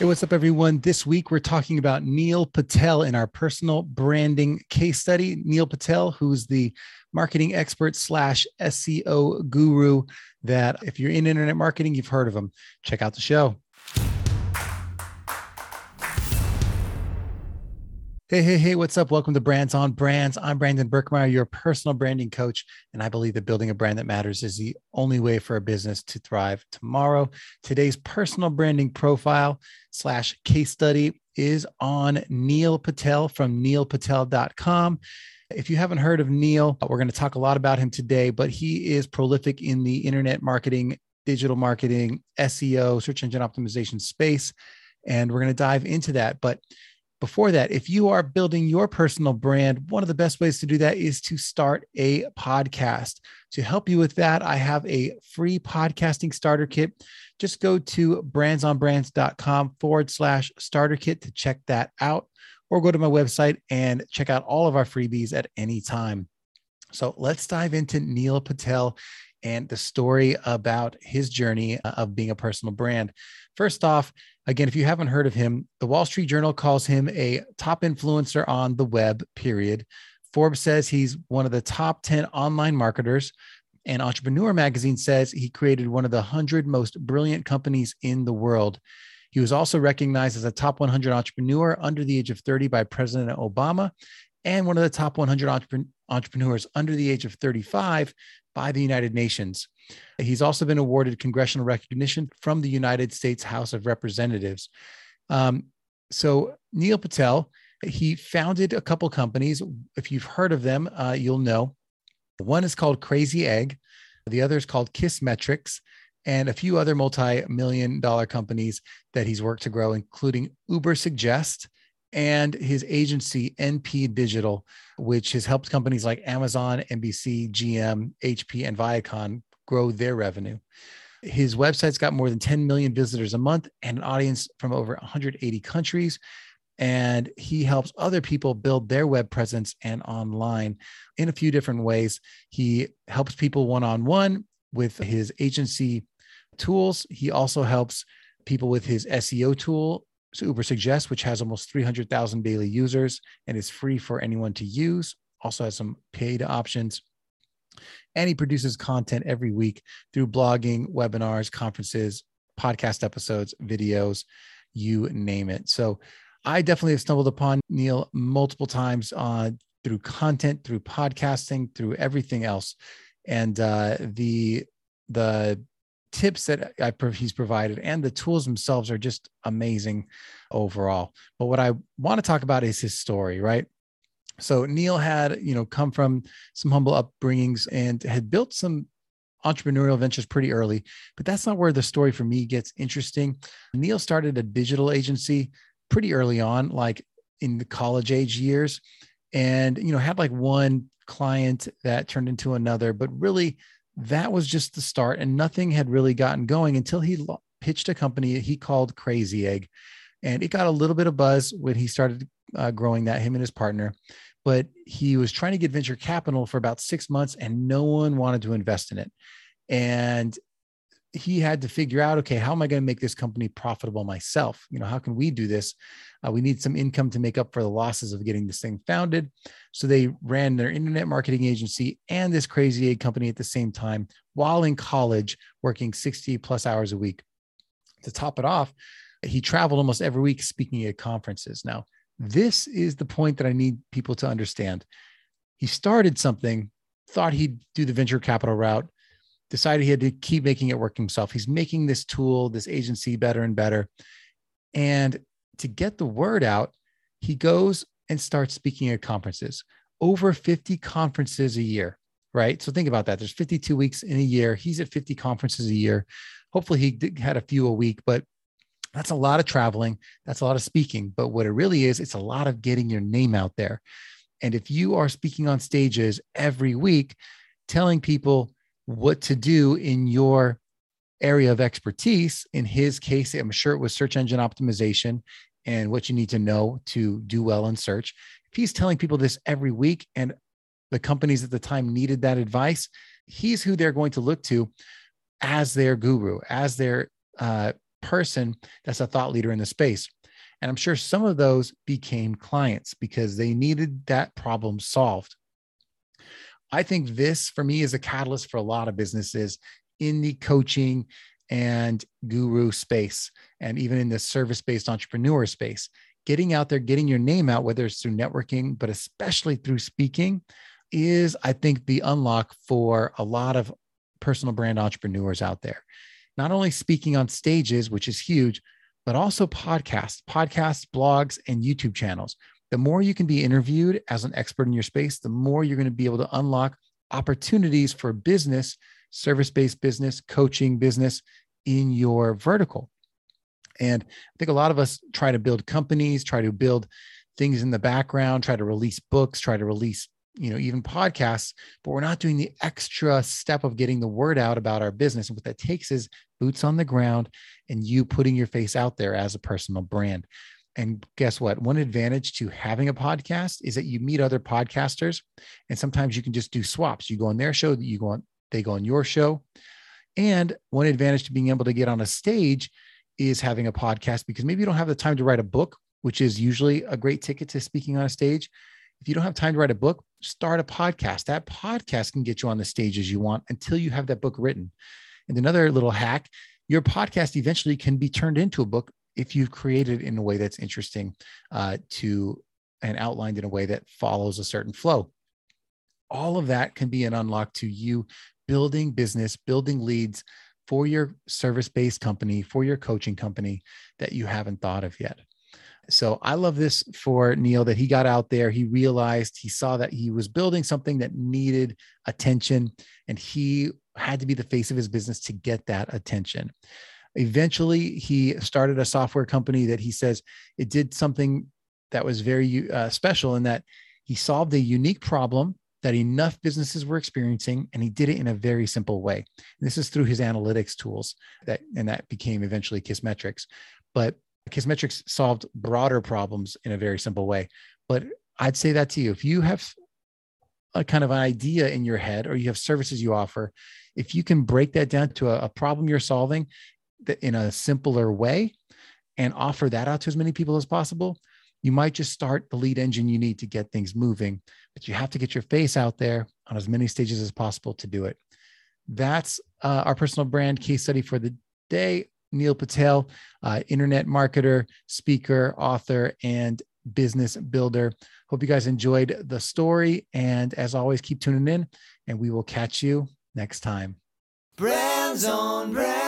Hey, what's up, everyone? This week we're talking about Neil Patel in our personal branding case study. Neil Patel, who's the marketing expert slash SEO guru that if you're in internet marketing, you've heard of him. Check out the show. Hey, hey, hey, what's up? Welcome to Brands on Brands. I'm Brandon Birkmeyer, your personal branding coach. And I believe that building a brand that matters is the only way for a business to thrive tomorrow. Today's personal branding profile slash case study is on Neil Patel from neilpatel.com. If you haven't heard of Neil, we're going to talk a lot about him today, but he is prolific in the internet marketing, digital marketing, SEO, search engine optimization space. And we're going to dive into that. But before that, if you are building your personal brand, one of the best ways to do that is to start a podcast. To help you with that, I have a free podcasting starter kit. Just go to brandsonbrands.com forward slash starter kit to check that out, or go to my website and check out all of our freebies at any time. So let's dive into Neil Patel and the story about his journey uh, of being a personal brand. First off, again, if you haven't heard of him, the Wall Street Journal calls him a top influencer on the web, period. Forbes says he's one of the top 10 online marketers. And Entrepreneur magazine says he created one of the 100 most brilliant companies in the world. He was also recognized as a top 100 entrepreneur under the age of 30 by President Obama and one of the top 100 entrepreneurs under the age of 35 by the United Nations. He's also been awarded congressional recognition from the United States House of Representatives. Um, so, Neil Patel, he founded a couple companies. If you've heard of them, uh, you'll know. One is called Crazy Egg, the other is called Kissmetrics, and a few other multi million dollar companies that he's worked to grow, including Ubersuggest and his agency, NP Digital, which has helped companies like Amazon, NBC, GM, HP, and Viacom grow their revenue. His website's got more than 10 million visitors a month and an audience from over 180 countries. And he helps other people build their web presence and online in a few different ways. He helps people one on one with his agency tools. He also helps people with his SEO tool so Ubersuggest, which has almost 300,000 daily users and is free for anyone to use, also has some paid options. And he produces content every week through blogging, webinars, conferences, podcast episodes, videos, you name it. So I definitely have stumbled upon Neil multiple times uh, through content, through podcasting, through everything else. And uh, the the tips that I, he's provided and the tools themselves are just amazing overall. But what I want to talk about is his story, right? So Neil had, you know, come from some humble upbringings and had built some entrepreneurial ventures pretty early, but that's not where the story for me gets interesting. Neil started a digital agency pretty early on, like in the college age years, and you know, had like one client that turned into another, but really that was just the start and nothing had really gotten going until he pitched a company he called crazy egg and it got a little bit of buzz when he started uh, growing that him and his partner but he was trying to get venture capital for about six months and no one wanted to invest in it. And he had to figure out okay how am i going to make this company profitable myself? You know how can we do this? Uh, we need some income to make up for the losses of getting this thing founded. So they ran their internet marketing agency and this crazy egg company at the same time while in college working 60 plus hours a week. To top it off he traveled almost every week speaking at conferences. Now this is the point that i need people to understand. He started something thought he'd do the venture capital route decided he had to keep making it work himself. He's making this tool, this agency better and better. And to get the word out, he goes and starts speaking at conferences, over 50 conferences a year, right? So think about that. There's 52 weeks in a year. He's at 50 conferences a year. Hopefully, he had a few a week, but that's a lot of traveling. That's a lot of speaking. But what it really is, it's a lot of getting your name out there. And if you are speaking on stages every week, telling people, what to do in your area of expertise. In his case, I'm sure it was search engine optimization and what you need to know to do well in search. If he's telling people this every week and the companies at the time needed that advice, he's who they're going to look to as their guru, as their uh, person that's a thought leader in the space. And I'm sure some of those became clients because they needed that problem solved. I think this for me is a catalyst for a lot of businesses in the coaching and guru space, and even in the service based entrepreneur space. Getting out there, getting your name out, whether it's through networking, but especially through speaking, is, I think, the unlock for a lot of personal brand entrepreneurs out there. Not only speaking on stages, which is huge, but also podcasts, podcasts, blogs, and YouTube channels. The more you can be interviewed as an expert in your space, the more you're going to be able to unlock opportunities for business, service based business, coaching business in your vertical. And I think a lot of us try to build companies, try to build things in the background, try to release books, try to release you know even podcasts but we're not doing the extra step of getting the word out about our business and what that takes is boots on the ground and you putting your face out there as a personal brand and guess what one advantage to having a podcast is that you meet other podcasters and sometimes you can just do swaps you go on their show you go on they go on your show and one advantage to being able to get on a stage is having a podcast because maybe you don't have the time to write a book which is usually a great ticket to speaking on a stage if you don't have time to write a book, start a podcast. That podcast can get you on the stages you want until you have that book written. And another little hack your podcast eventually can be turned into a book if you've created in a way that's interesting uh, to and outlined in a way that follows a certain flow. All of that can be an unlock to you building business, building leads for your service based company, for your coaching company that you haven't thought of yet. So I love this for Neil that he got out there. He realized he saw that he was building something that needed attention, and he had to be the face of his business to get that attention. Eventually, he started a software company that he says it did something that was very uh, special in that he solved a unique problem that enough businesses were experiencing and he did it in a very simple way and this is through his analytics tools that and that became eventually kissmetrics but Kissmetrics solved broader problems in a very simple way. But I'd say that to you. If you have a kind of an idea in your head or you have services you offer, if you can break that down to a, a problem you're solving in a simpler way and offer that out to as many people as possible, you might just start the lead engine you need to get things moving. But you have to get your face out there on as many stages as possible to do it. That's uh, our personal brand case study for the day. Neil Patel, uh, internet marketer, speaker, author, and business builder. Hope you guys enjoyed the story. And as always, keep tuning in, and we will catch you next time. Brands on Brands.